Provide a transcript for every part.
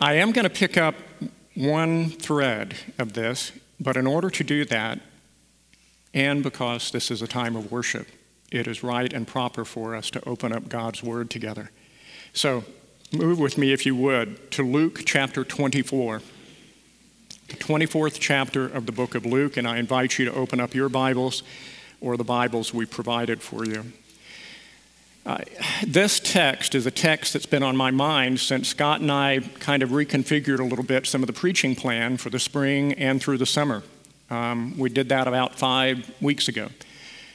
I am going to pick up one thread of this, but in order to do that, and because this is a time of worship, it is right and proper for us to open up God's Word together. So, move with me, if you would, to Luke chapter 24, the 24th chapter of the book of Luke, and I invite you to open up your Bibles or the Bibles we provided for you. Uh, this text is a text that's been on my mind since Scott and I kind of reconfigured a little bit some of the preaching plan for the spring and through the summer. Um, we did that about five weeks ago,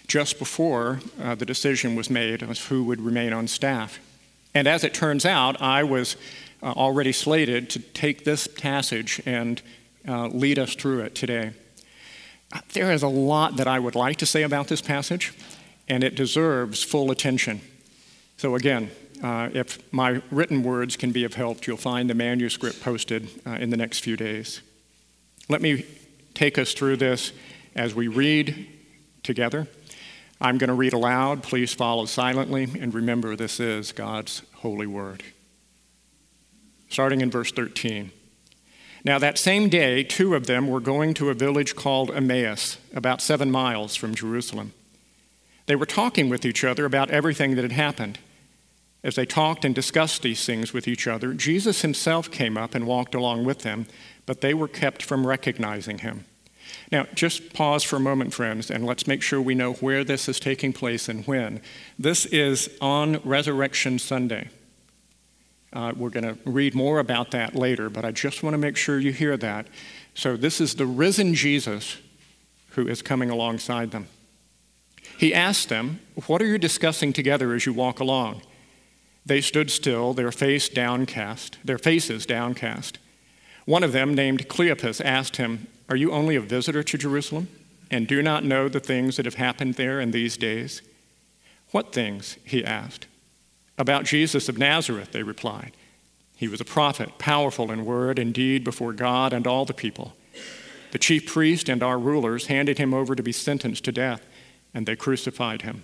just before uh, the decision was made as who would remain on staff. And as it turns out, I was uh, already slated to take this passage and uh, lead us through it today. There is a lot that I would like to say about this passage, and it deserves full attention. So, again, uh, if my written words can be of help, you'll find the manuscript posted uh, in the next few days. Let me take us through this as we read together. I'm going to read aloud. Please follow silently, and remember this is God's holy word. Starting in verse 13. Now, that same day, two of them were going to a village called Emmaus, about seven miles from Jerusalem. They were talking with each other about everything that had happened. As they talked and discussed these things with each other, Jesus himself came up and walked along with them, but they were kept from recognizing him. Now, just pause for a moment, friends, and let's make sure we know where this is taking place and when. This is on Resurrection Sunday. Uh, we're going to read more about that later, but I just want to make sure you hear that. So, this is the risen Jesus who is coming alongside them. He asked them, What are you discussing together as you walk along? They stood still, their face downcast, their faces downcast. One of them, named Cleopas, asked him, Are you only a visitor to Jerusalem and do not know the things that have happened there in these days? What things? he asked. About Jesus of Nazareth, they replied. He was a prophet, powerful in word and deed before God and all the people. The chief priest and our rulers handed him over to be sentenced to death, and they crucified him.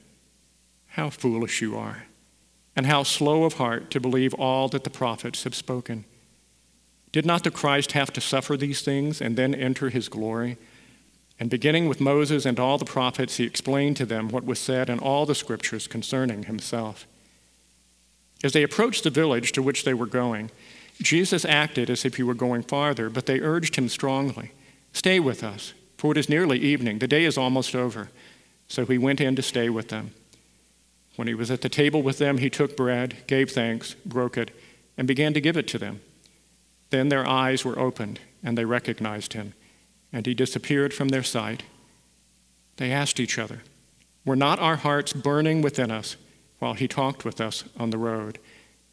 how foolish you are, and how slow of heart to believe all that the prophets have spoken. Did not the Christ have to suffer these things and then enter his glory? And beginning with Moses and all the prophets, he explained to them what was said in all the scriptures concerning himself. As they approached the village to which they were going, Jesus acted as if he were going farther, but they urged him strongly Stay with us, for it is nearly evening. The day is almost over. So he went in to stay with them. When he was at the table with them, he took bread, gave thanks, broke it, and began to give it to them. Then their eyes were opened, and they recognized him, and he disappeared from their sight. They asked each other, Were not our hearts burning within us while he talked with us on the road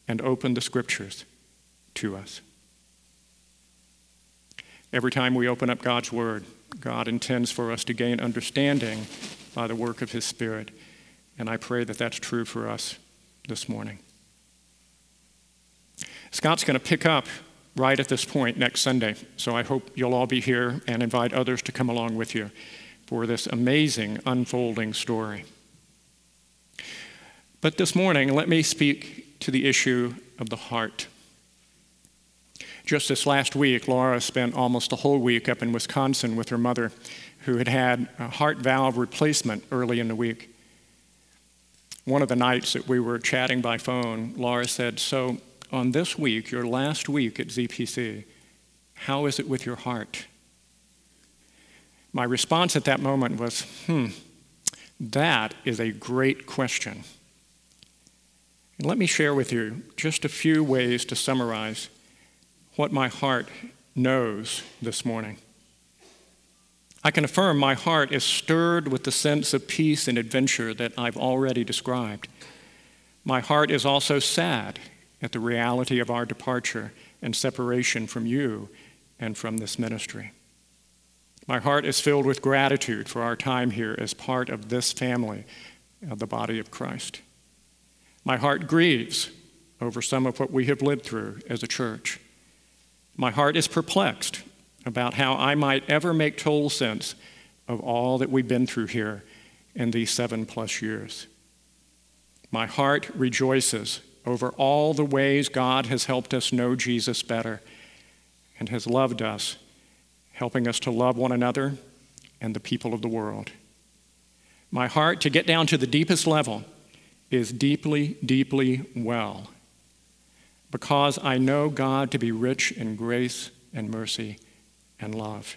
and opened the scriptures to us? Every time we open up God's word, God intends for us to gain understanding by the work of his Spirit. And I pray that that's true for us this morning. Scott's going to pick up right at this point next Sunday. So I hope you'll all be here and invite others to come along with you for this amazing unfolding story. But this morning, let me speak to the issue of the heart. Just this last week, Laura spent almost a whole week up in Wisconsin with her mother, who had had a heart valve replacement early in the week one of the nights that we were chatting by phone, Laura said, So, on this week, your last week at ZPC, how is it with your heart? My response at that moment was, Hmm, that is a great question. And let me share with you just a few ways to summarize what my heart knows this morning. I can affirm my heart is stirred with the sense of peace and adventure that I've already described. My heart is also sad at the reality of our departure and separation from you and from this ministry. My heart is filled with gratitude for our time here as part of this family of the body of Christ. My heart grieves over some of what we have lived through as a church. My heart is perplexed about how I might ever make total sense of all that we've been through here in these seven plus years. My heart rejoices over all the ways God has helped us know Jesus better and has loved us, helping us to love one another and the people of the world. My heart, to get down to the deepest level, is deeply, deeply well because I know God to be rich in grace and mercy and love.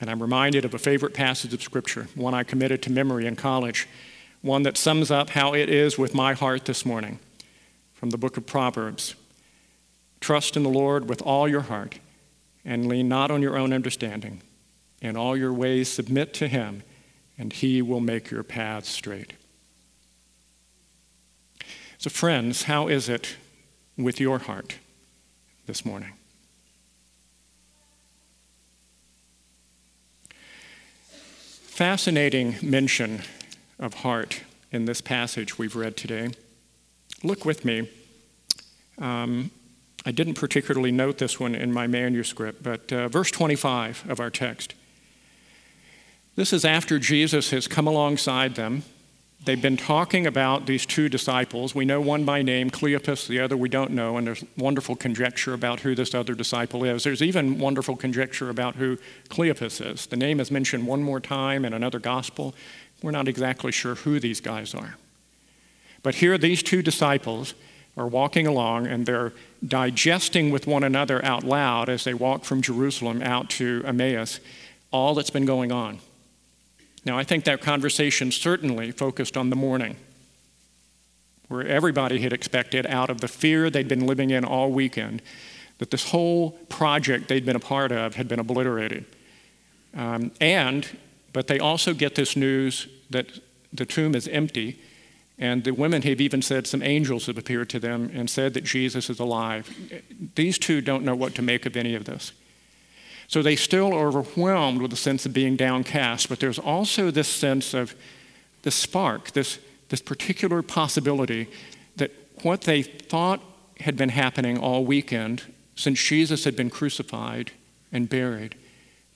And I'm reminded of a favorite passage of Scripture, one I committed to memory in college, one that sums up how it is with my heart this morning from the book of Proverbs. Trust in the Lord with all your heart and lean not on your own understanding. In all your ways, submit to Him, and He will make your paths straight. So, friends, how is it with your heart this morning? Fascinating mention of heart in this passage we've read today. Look with me. Um, I didn't particularly note this one in my manuscript, but uh, verse 25 of our text. This is after Jesus has come alongside them. They've been talking about these two disciples. We know one by name, Cleopas, the other we don't know, and there's wonderful conjecture about who this other disciple is. There's even wonderful conjecture about who Cleopas is. The name is mentioned one more time in another gospel. We're not exactly sure who these guys are. But here, these two disciples are walking along and they're digesting with one another out loud as they walk from Jerusalem out to Emmaus all that's been going on. Now, I think that conversation certainly focused on the morning, where everybody had expected, out of the fear they'd been living in all weekend, that this whole project they'd been a part of had been obliterated. Um, and, but they also get this news that the tomb is empty and the women have even said some angels have appeared to them and said that Jesus is alive. These two don't know what to make of any of this. So they still are overwhelmed with a sense of being downcast, but there's also this sense of the spark, this, this particular possibility that what they thought had been happening all weekend since Jesus had been crucified and buried,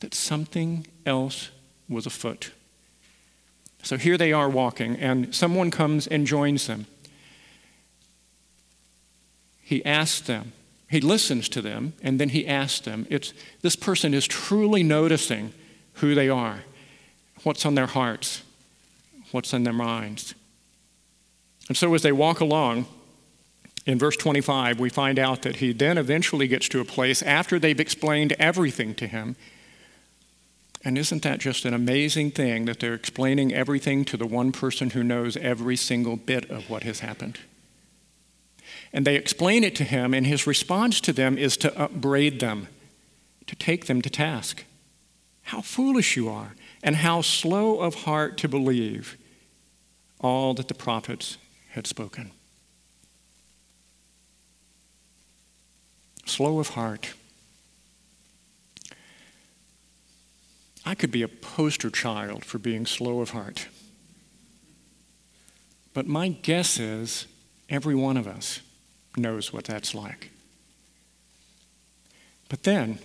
that something else was afoot. So here they are walking, and someone comes and joins them. He asks them, he listens to them, and then he asks them. It's, this person is truly noticing who they are, what's on their hearts, what's in their minds. And so as they walk along, in verse 25, we find out that he then eventually gets to a place after they've explained everything to him and isn't that just an amazing thing that they're explaining everything to the one person who knows every single bit of what has happened? And they explain it to him, and his response to them is to upbraid them, to take them to task. How foolish you are, and how slow of heart to believe all that the prophets had spoken. Slow of heart. I could be a poster child for being slow of heart. But my guess is every one of us knows what that's like. But then,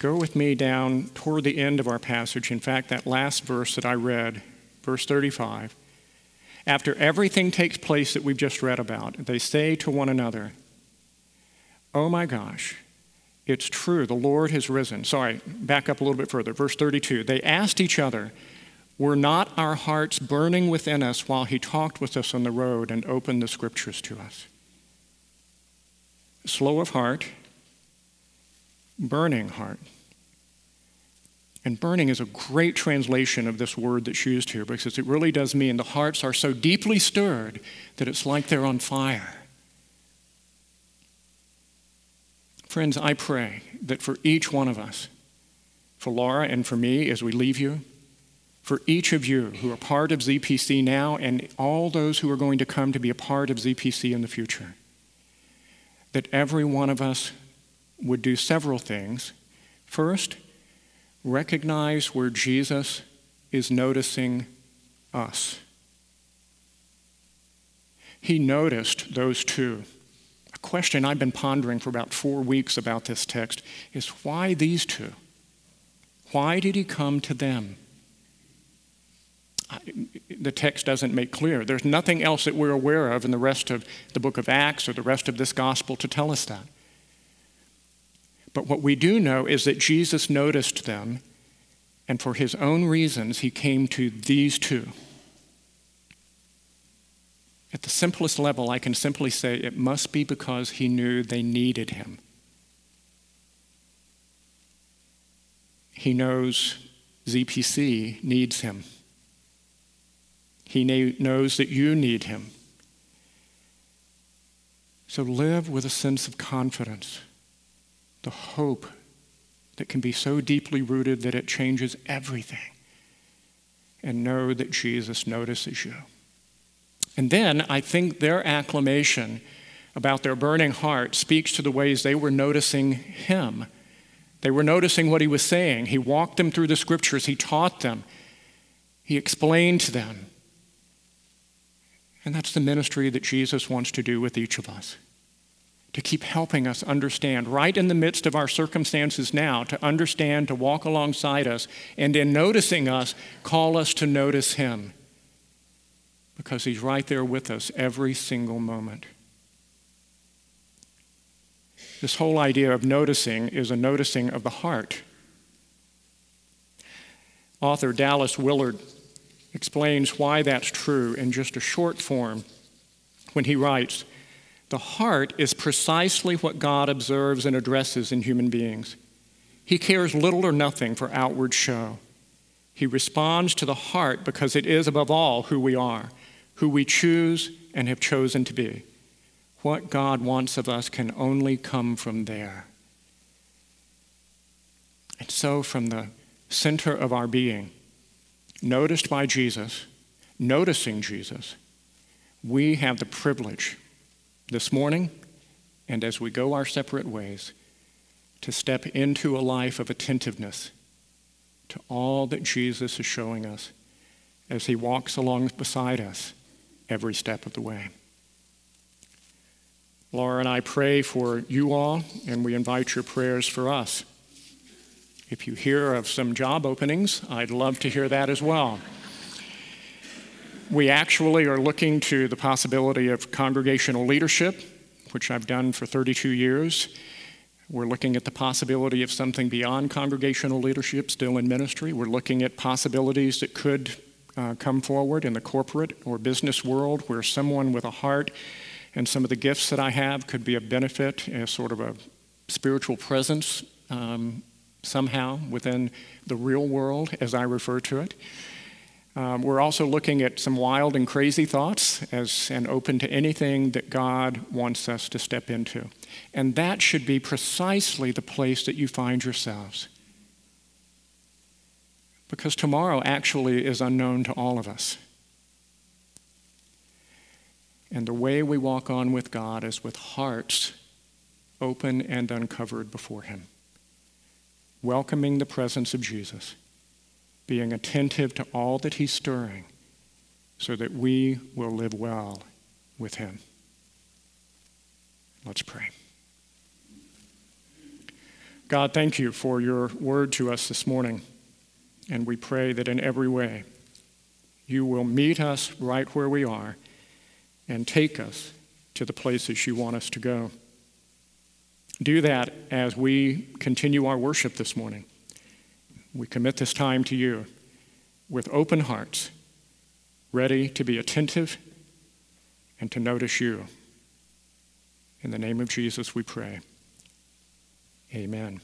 go with me down toward the end of our passage. In fact, that last verse that I read, verse 35. After everything takes place that we've just read about, they say to one another, Oh my gosh, it's true, the Lord has risen. Sorry, back up a little bit further. Verse 32. They asked each other, Were not our hearts burning within us while he talked with us on the road and opened the scriptures to us? Slow of heart, burning heart. And burning is a great translation of this word that's used here because it really does mean the hearts are so deeply stirred that it's like they're on fire. Friends, I pray that for each one of us, for Laura and for me as we leave you, for each of you who are part of ZPC now and all those who are going to come to be a part of ZPC in the future, that every one of us would do several things. First, recognize where Jesus is noticing us. He noticed those two. A question I've been pondering for about four weeks about this text is why these two? Why did he come to them? The text doesn't make clear. There's nothing else that we're aware of in the rest of the book of Acts or the rest of this gospel to tell us that. But what we do know is that Jesus noticed them, and for his own reasons, he came to these two. At the simplest level, I can simply say it must be because he knew they needed him. He knows ZPC needs him. He knows that you need him. So live with a sense of confidence, the hope that can be so deeply rooted that it changes everything. And know that Jesus notices you. And then I think their acclamation about their burning heart speaks to the ways they were noticing him. They were noticing what he was saying. He walked them through the scriptures, he taught them, he explained to them. And that's the ministry that Jesus wants to do with each of us to keep helping us understand, right in the midst of our circumstances now, to understand, to walk alongside us, and in noticing us, call us to notice Him because He's right there with us every single moment. This whole idea of noticing is a noticing of the heart. Author Dallas Willard explains why that's true in just a short form when he writes The heart is precisely what God observes and addresses in human beings. He cares little or nothing for outward show. He responds to the heart because it is, above all, who we are who we choose and have chosen to be. What God wants of us can only come from there. And so, from the center of our being, noticed by Jesus, noticing Jesus, we have the privilege this morning and as we go our separate ways to step into a life of attentiveness to all that Jesus is showing us as he walks along beside us every step of the way. Laura and I pray for you all, and we invite your prayers for us. If you hear of some job openings, I'd love to hear that as well. We actually are looking to the possibility of congregational leadership, which I've done for 32 years. We're looking at the possibility of something beyond congregational leadership, still in ministry. We're looking at possibilities that could uh, come forward in the corporate or business world where someone with a heart and some of the gifts that I have could be a benefit as sort of a spiritual presence um, somehow within the real world, as I refer to it. Um, we're also looking at some wild and crazy thoughts as and open to anything that God wants us to step into. And that should be precisely the place that you find yourselves because tomorrow actually is unknown to all of us. And the way we walk on with God is with hearts open and uncovered before Him, welcoming the presence of Jesus, being attentive to all that He's stirring, so that we will live well with Him. Let's pray. God, thank you for your word to us this morning. And we pray that in every way you will meet us right where we are and take us to the places you want us to go. Do that as we continue our worship this morning. We commit this time to you with open hearts, ready to be attentive and to notice you. In the name of Jesus, we pray. Amen.